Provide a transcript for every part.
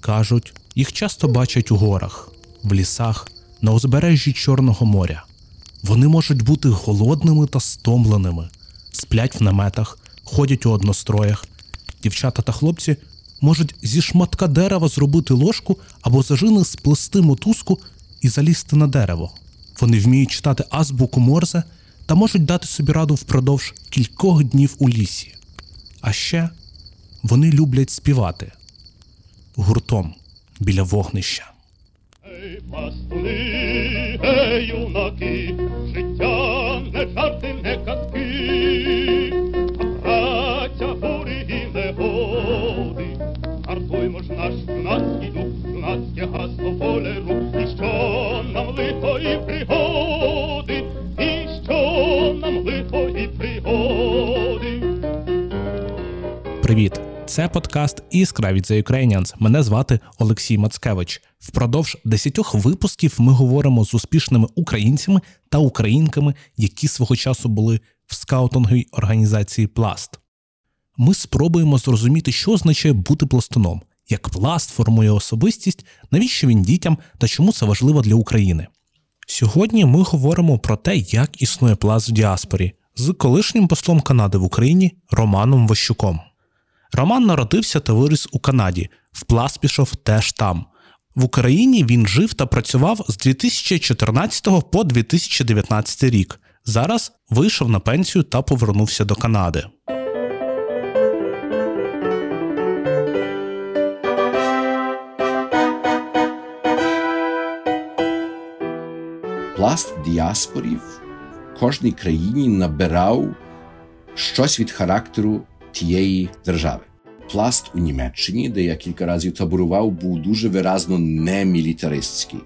Кажуть, їх часто бачать у горах, в лісах, на узбережжі Чорного моря. Вони можуть бути голодними та стомленими, сплять в наметах, ходять у одностроях. Дівчата та хлопці можуть зі шматка дерева зробити ложку або зажини сплести мотузку і залізти на дерево. Вони вміють читати азбуку Морзе та можуть дати собі раду впродовж кількох днів у лісі. А ще вони люблять співати гуртом біля вогнища. Ей, пастуни, ей, юнаки, життя не жарти, не казки, а праця бурі і негоди. Гартуймо ж наш юнацький дух, юнацьке гасло рук, і що нам лихо і пригоди, і що нам лихо і пригоди. Привіт! Це подкаст Іскра від The Ukrainians. Мене звати Олексій Мацкевич. Впродовж десятьох випусків ми говоримо з успішними українцями та українками, які свого часу були в скаутинговій організації Пласт. Ми спробуємо зрозуміти, що означає бути пластуном, як пласт формує особистість, навіщо він дітям та чому це важливо для України. Сьогодні ми говоримо про те, як існує пласт в діаспорі з колишнім послом Канади в Україні Романом Ващуком. Роман народився та виріс у Канаді. В пласт пішов теж там. В Україні він жив та працював з 2014 по 2019 рік. Зараз вийшов на пенсію та повернувся до Канади. пласт в діаспорі в кожній країні набирав щось від характеру тієї держави. Пласт у Німеччині, де я кілька разів таборував, був дуже виразно немілітаристський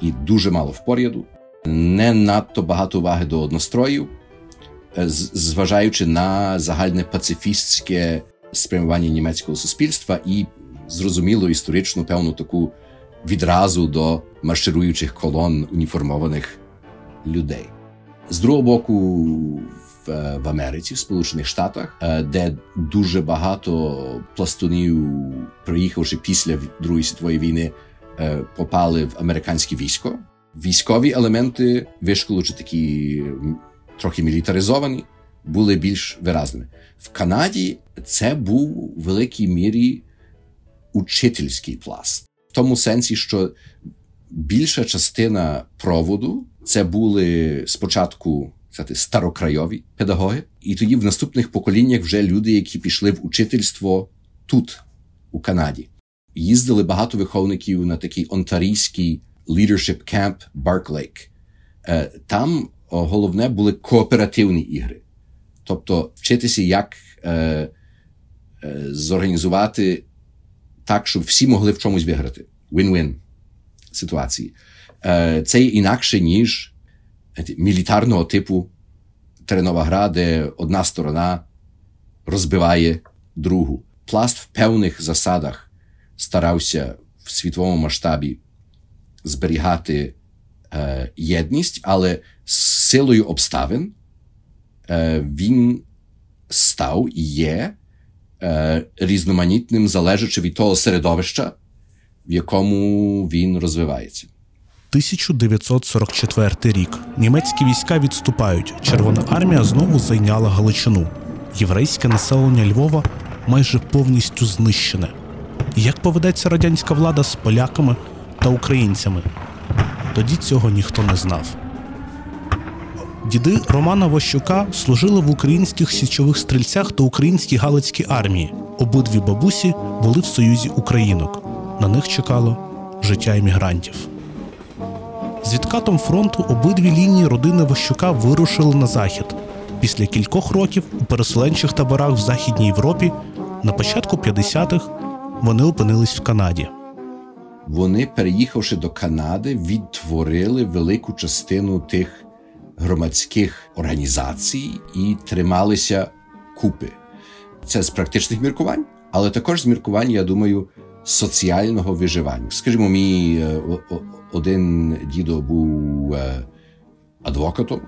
і дуже мало впоряду, не надто багато уваги до одностроїв, е, зважаючи на загальне пацифістське спрямування німецького суспільства і зрозуміло історичну певну таку відразу до маршируючих колон уніформованих людей. З другого боку, в, в Америці, в Сполучених Штатах, е, де дуже багато пластунів, приїхавши після Другої світової війни, е, попали в американське військо. Військові елементи вишколу, чи такі трохи мілітаризовані, були більш виразними. В Канаді це був в великій мірі учительський пласт в тому сенсі, що більша частина проводу це були спочатку сказати, старокрайові педагоги, і тоді в наступних поколіннях вже люди, які пішли в учительство тут, у Канаді. Їздили багато виховників на такий онтарійський leadership camp Bark. Е, там головне були кооперативні ігри, тобто вчитися, як е, е, зорганізувати так, щоб всі могли в чомусь виграти. Win-win ситуації. Е, це інакше, ніж мілітарного типу теренова гра, де одна сторона розбиває другу. Пласт в певних засадах старався в світовому масштабі зберігати е, єдність, але з силою обставин е, він став і є Е, різноманітним, залежачи від того середовища, в якому він розвивається. 1944 рік німецькі війська відступають. Червона армія знову зайняла Галичину. Єврейське населення Львова майже повністю знищене. Як поведеться радянська влада з поляками та українцями? Тоді цього ніхто не знав. Діди Романа Ващука служили в українських січових стрільцях та українській Галицькій армії. Обидві бабусі були в Союзі Українок. На них чекало життя емігрантів. З відкатом фронту обидві лінії родини Ващука вирушили на захід. Після кількох років у переселенчих таборах в Західній Європі на початку 50-х вони опинились в Канаді. Вони, переїхавши до Канади, відтворили велику частину тих громадських організацій і трималися купи. Це з практичних міркувань, але також з міркувань, я думаю, соціального виживання. Скажімо, мій один дідо був адвокатом,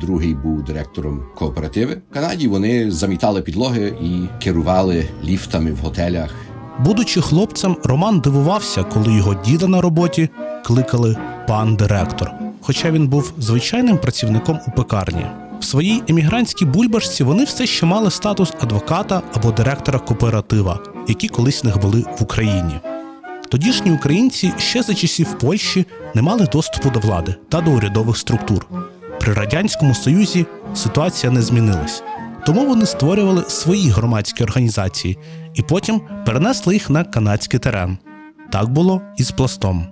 другий був директором кооперативи. В Канаді вони замітали підлоги і керували ліфтами в готелях Будучи хлопцем, Роман дивувався, коли його діда на роботі кликали пан директор, хоча він був звичайним працівником у пекарні. В своїй емігрантській бульбашці вони все ще мали статус адвоката або директора кооператива, які колись них були в Україні. Тодішні українці ще за часів Польщі не мали доступу до влади та до урядових структур. При радянському союзі ситуація не змінилась, тому вони створювали свої громадські організації і потім перенесли їх на канадський терен. Так було і з пластом.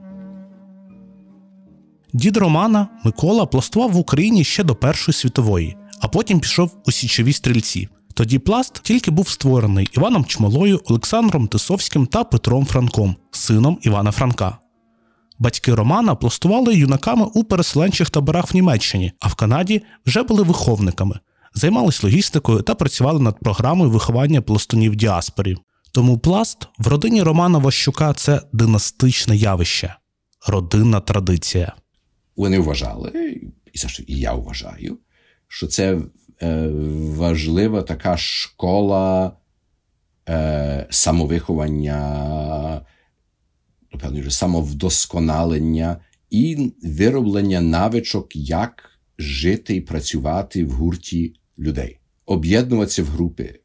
Дід Романа Микола пластував в Україні ще до Першої світової, а потім пішов у січові стрільці. Тоді пласт тільки був створений Іваном Чмолою, Олександром Тисовським та Петром Франком, сином Івана Франка. Батьки Романа пластували юнаками у переселенчих таборах в Німеччині, а в Канаді вже були виховниками, займались логістикою та працювали над програмою виховання пластунів діаспорі. Тому пласт в родині Романа Ващука це династичне явище, родинна традиція. Вони вважали, і я вважаю, що це важлива така школа е, самовиховання, напевно, вже самовдосконалення і вироблення навичок, як жити і працювати в гурті людей, об'єднуватися в групи,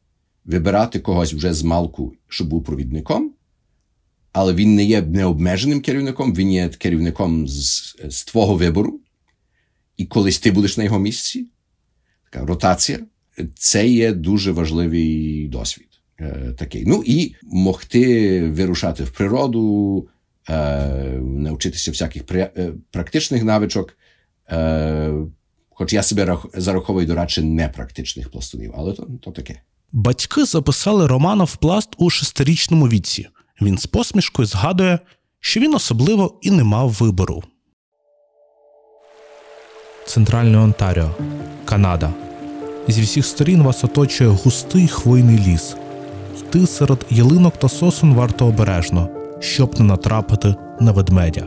вибирати когось вже з малку, щоб був провідником. Але він не є необмеженим керівником, він є керівником з, з твого вибору. І колись ти будеш на його місці, ротація, це є дуже важливий досвід. Е, такий. Ну і могти вирушати в природу, е, навчитися всяких е, практичних навичок. Хоч я себе зараховую до радше непрактичних пластунів, але то, то таке. Батьки записали Романа в пласт у шестирічному віці. Він з посмішкою згадує, що він особливо і не мав вибору. Центральне Онтаріо, Канада. Зі всіх сторін вас оточує густий хвойний ліс. Йти серед ялинок та сосун варто обережно, щоб не натрапити на ведмедя.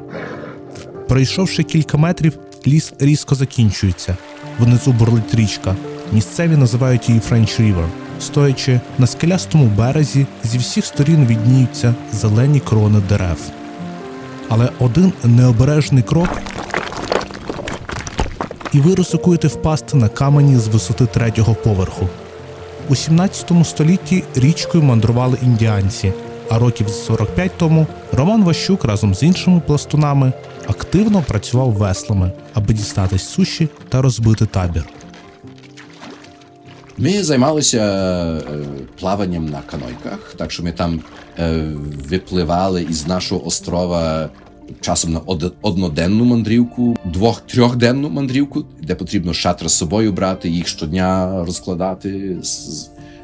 Пройшовши кілька метрів, ліс різко закінчується. Внизу бурлить річка. Місцеві називають її French River. Стоячи на скелястому березі, зі всіх сторін відніються зелені крони дерев. Але один необережний крок, і ви ризикуєте впасти на камені з висоти третього поверху. У 17 столітті річкою мандрували індіанці, а років 45 тому Роман Ващук разом з іншими пластунами активно працював веслами, аби дістатись суші та розбити табір. Ми займалися е, плаванням на канойках, так що ми там е, випливали із нашого острова часом на одноденну мандрівку, двох-трьохденну мандрівку, де потрібно шатра з собою брати, їх щодня розкладати,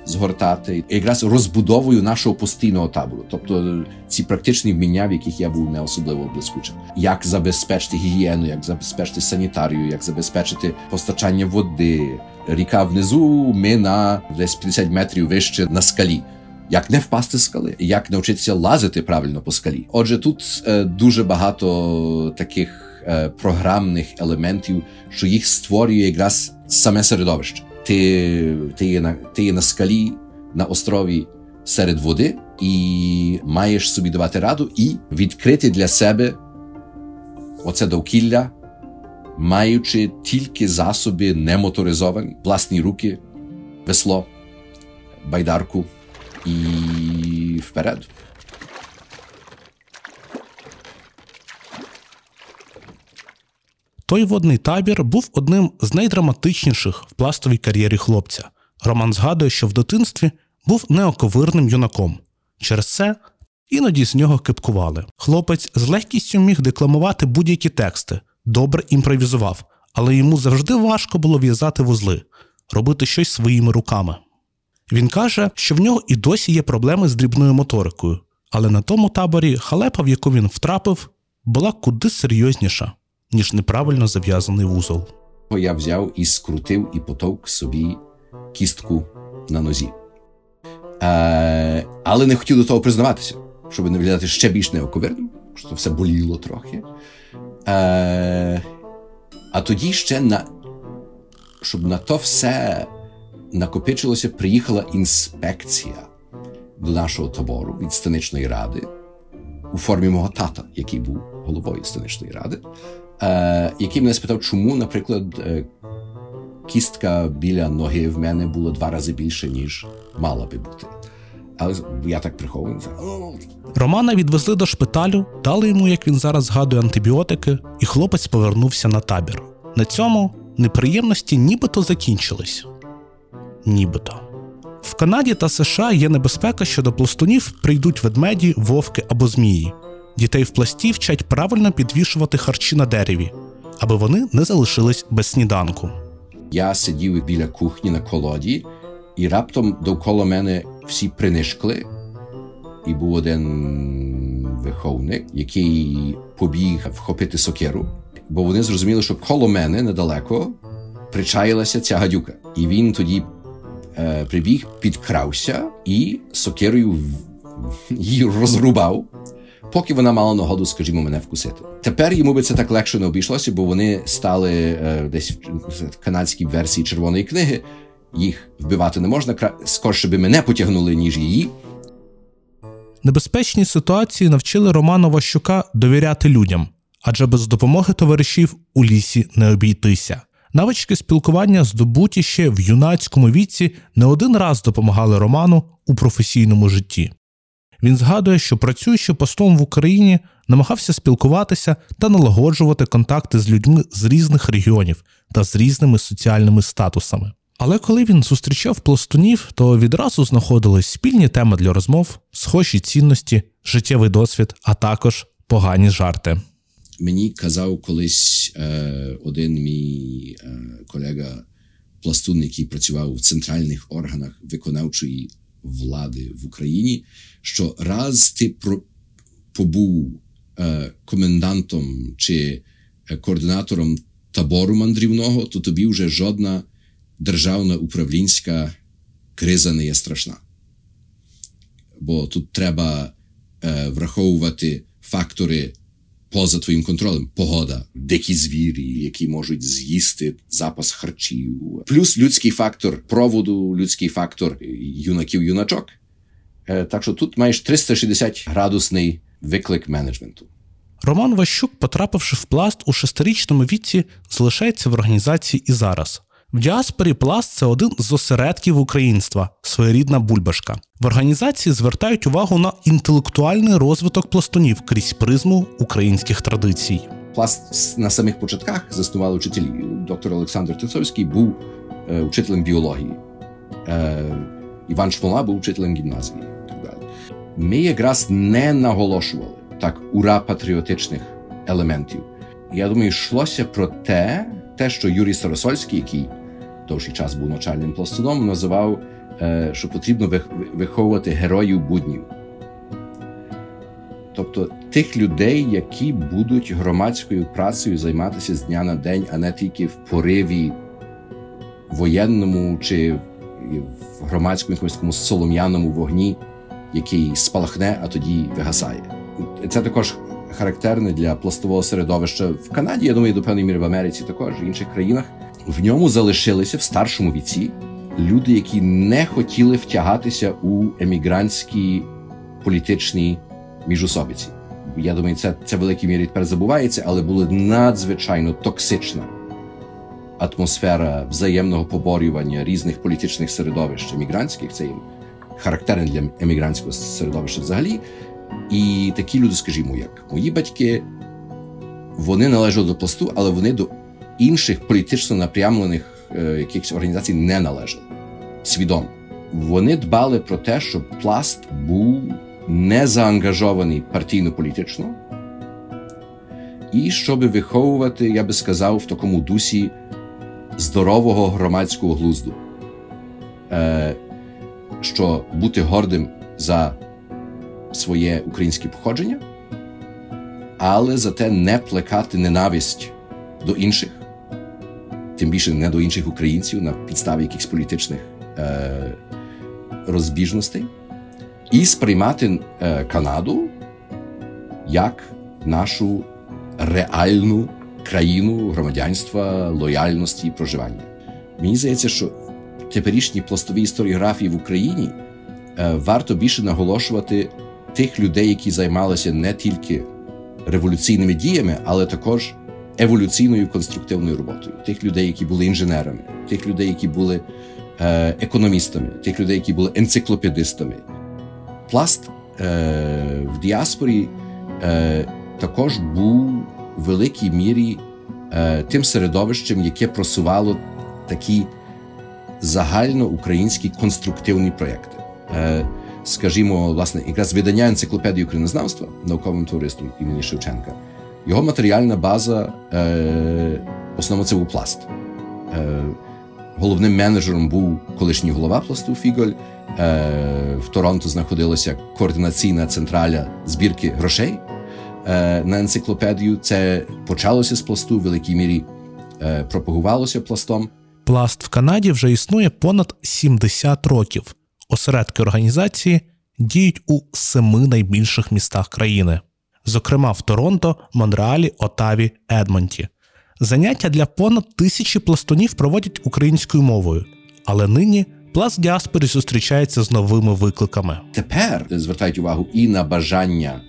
згортати. Якраз розбудовою нашого постійного табору, тобто ці практичні вміння, в яких я був не особливо блискучим. Як забезпечити гігієну, як забезпечити санітарію, як забезпечити постачання води. Ріка внизу, ми на десь 50 метрів вище на скалі. Як не впасти з скали, як навчитися лазити правильно по скалі. Отже, тут е, дуже багато таких е, програмних елементів, що їх створює якраз саме середовище. Ти ти, є на ти є на скалі на острові серед води, і маєш собі давати раду і відкрити для себе оце довкілля, маючи тільки засоби немоторизовані, власні руки, весло, байдарку і вперед. Той водний табір був одним з найдраматичніших в пластовій кар'єрі хлопця. Роман згадує, що в дитинстві був неоковирним юнаком. Через це іноді з нього кипкували. Хлопець з легкістю міг декламувати будь-які тексти, добре імпровізував, але йому завжди важко було в'язати вузли, робити щось своїми руками. Він каже, що в нього і досі є проблеми з дрібною моторикою, але на тому таборі халепа, в яку він втрапив, була куди серйозніша, ніж неправильно зав'язаний вузол. Я взяв і скрутив і потовк собі кістку на нозі. Е, Але не хотів до того признаватися, щоб не виглядати ще більш неоковирним, що все боліло трохи. Е, А тоді ще на щоб на то все накопичилося, приїхала інспекція до нашого табору від станичної ради у формі мого тата, який був головою станичної ради, е, який мене спитав, чому, наприклад, е, кістка біля ноги в мене була два рази більше, ніж мала би бути. Але я так приховую. Романа відвезли до шпиталю, дали йому, як він зараз згадує, антибіотики, і хлопець повернувся на табір. На цьому неприємності нібито закінчились. Нібито. В Канаді та США є небезпека, що до пластунів прийдуть ведмеді, вовки або змії. Дітей в пласті вчать правильно підвішувати харчі на дереві, аби вони не залишились без сніданку. Я сидів біля кухні на колоді, і раптом довкола мене всі принишкли, і був один виховник, який побіг вхопити сокиру, бо вони зрозуміли, що коло мене недалеко причаїлася ця гадюка. І він тоді прибіг, підкрався і сокирою її розрубав. Поки вона мала нагоду, скажімо, мене вкусити. Тепер йому би це так легше не обійшлося, бо вони стали е, десь в канадській версії червоної книги. Їх вбивати не можна, скорше би мене потягнули, ніж її. Небезпечні ситуації навчили Романа Ващука довіряти людям, адже без допомоги товаришів у лісі не обійтися. Навички спілкування, здобуті ще в юнацькому віці, не один раз допомагали Роману у професійному житті. Він згадує, що працюючи постом в Україні, намагався спілкуватися та налагоджувати контакти з людьми з різних регіонів та з різними соціальними статусами. Але коли він зустрічав пластунів, то відразу знаходились спільні теми для розмов, схожі цінності, життєвий досвід, а також погані жарти. Мені казав колись е, один мій е, колега пластун, який працював в центральних органах виконавчої влади в Україні, що раз ти про, побув е, комендантом чи е, координатором табору мандрівного, то тобі вже жодна державна управлінська криза не є страшна. Бо тут треба е, враховувати фактори поза твоїм контролем. Погода, дикі звірі, які можуть з'їсти запас харчів, плюс людський фактор проводу, людський фактор юнаків-юначок. Е, так що тут маєш 360 градусний виклик менеджменту. Роман Ващук, потрапивши в пласт у шестирічному віці, залишається в організації і зараз. В діаспорі пласт це один з осередків українства, своєрідна бульбашка. В організації звертають увагу на інтелектуальний розвиток пластунів крізь призму українських традицій. Пласт на самих початках заснували вчителі. Доктор Олександр Тицовський був е, вчителем біології. Е, Іван Шмола був вчителем гімназії. Так далі. Ми якраз не наголошували так ура патріотичних елементів. Я думаю, йшлося про те, те, що Юрій Старосольський, який довший час був начальним пластуном, називав, е, що потрібно виховувати героїв буднів. Тобто тих людей, які будуть громадською працею займатися з дня на день, а не тільки в пориві воєнному чи в громадському якомусь солом'яному вогні, який спалахне, а тоді вигасає. Це також характерне для пластового середовища в Канаді. Я думаю, до певної міри в Америці також в інших країнах. В ньому залишилися в старшому віці люди, які не хотіли втягатися у емігрантські політичні міжособиці. Я думаю, це це в великій мірі тепер забувається, але була надзвичайно токсична атмосфера взаємного поборювання різних політичних середовищ емігрантських. Це характерне для емігрантського середовища взагалі. І такі люди, скажімо, як мої батьки, вони належали до пласту, але вони до інших політично напрямлених е, якихось організацій не належали. Свідомо. Вони дбали про те, щоб пласт був не заангажований партійно-політично, і щоб виховувати, я би сказав, в такому дусі здорового громадського глузду, е, що бути гордим за своє українське походження, але зате не плекати ненависть до інших, тим більше не до інших українців на підставі якихось політичних е, розбіжностей, і сприймати е, Канаду як нашу реальну країну громадянства, лояльності і проживання. Мені здається, що теперішні пластові історіографії в Україні е, варто більше наголошувати тих людей, які займалися не тільки революційними діями, але також еволюційною конструктивною роботою. Тих людей, які були інженерами, тих людей, які були е, економістами, тих людей, які були енциклопедистами. Пласт е, в діаспорі е, також був в великій мірі е, тим середовищем, яке просувало такі загальноукраїнські конструктивні проєкти. Е, скажімо, власне, якраз видання енциклопедії українознавства науковим туристом імені Шевченка. Його матеріальна база е, основно це був пласт. Е, Головним менеджером був колишній голова пласту Фіголь. Е, В Торонто знаходилася координаційна централя збірки грошей е, на енциклопедію. Це почалося з пласту в великій мірі е, пропагувалося пластом. Пласт в Канаді вже існує понад 70 років. Осередки організації діють у семи найбільших містах країни, зокрема в Торонто, Монреалі, Отаві, Едмонті. Заняття для понад тисячі пластунів проводять українською мовою, але нині пласт діаспорі зустрічається з новими викликами. Тепер звертають увагу і на бажання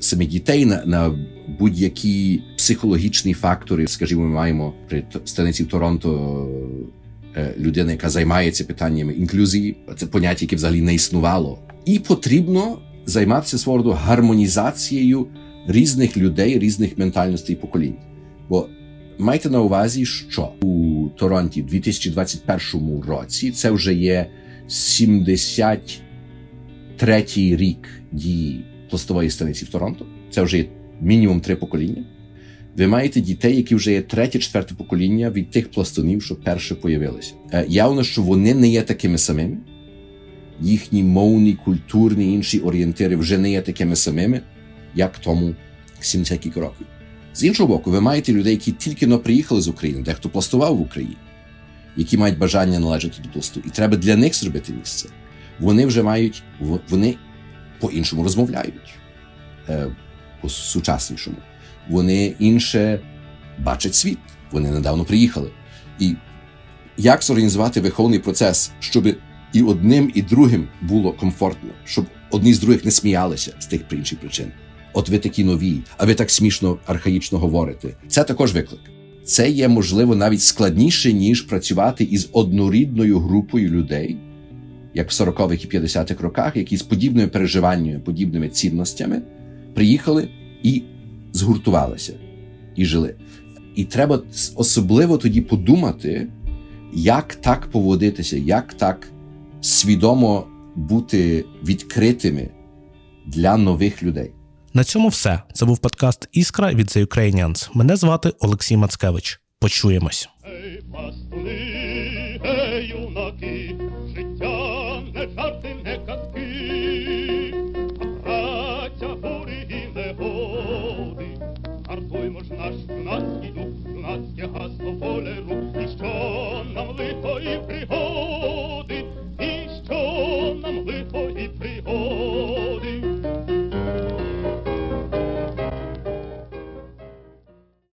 самих дітей, на, на будь-які психологічні фактори. Скажімо, ми маємо при станиці Торонто людина, яка займається питаннями інклюзії. Це поняття, яке взагалі не існувало. І потрібно займатися свого роду гармонізацією різних людей, різних ментальностей і поколінь. Бо майте на увазі, що у Торонті в 2021 році це вже є 73-й рік дії пластової станиці в Торонто. Це вже є мінімум три покоління. Ви маєте дітей, які вже є третє, четверте покоління від тих пластунів, що перше появилися. Е, Явно, що вони не є такими самими. Їхні мовні, культурні інші орієнтири вже не є такими самими, як тому 70 кілька років. З іншого боку, ви маєте людей, які тільки но приїхали з України, дехто пластував в Україні, які мають бажання належати до пласту, і треба для них зробити місце. Вони вже мають, вони по-іншому розмовляють, е, по-сучаснішому. Вони інше бачать світ. Вони недавно приїхали. І як зорганізувати виховний процес, щоб і одним, і другим було комфортно, щоб одні з других не сміялися з тих при інших причин. От ви такі нові, а ви так смішно архаїчно говорите. Це також виклик. Це є можливо навіть складніше, ніж працювати із однорідною групою людей, як в 40-х і 50-х роках, які з подібними переживаннями, подібними цінностями приїхали і згуртувалися і жили. І треба особливо тоді подумати, як так поводитися, як так свідомо бути відкритими для нових людей. На цьому все. Це був подкаст Іскра від The Ukrainians. Мене звати Олексій Мацкевич. Почуємось.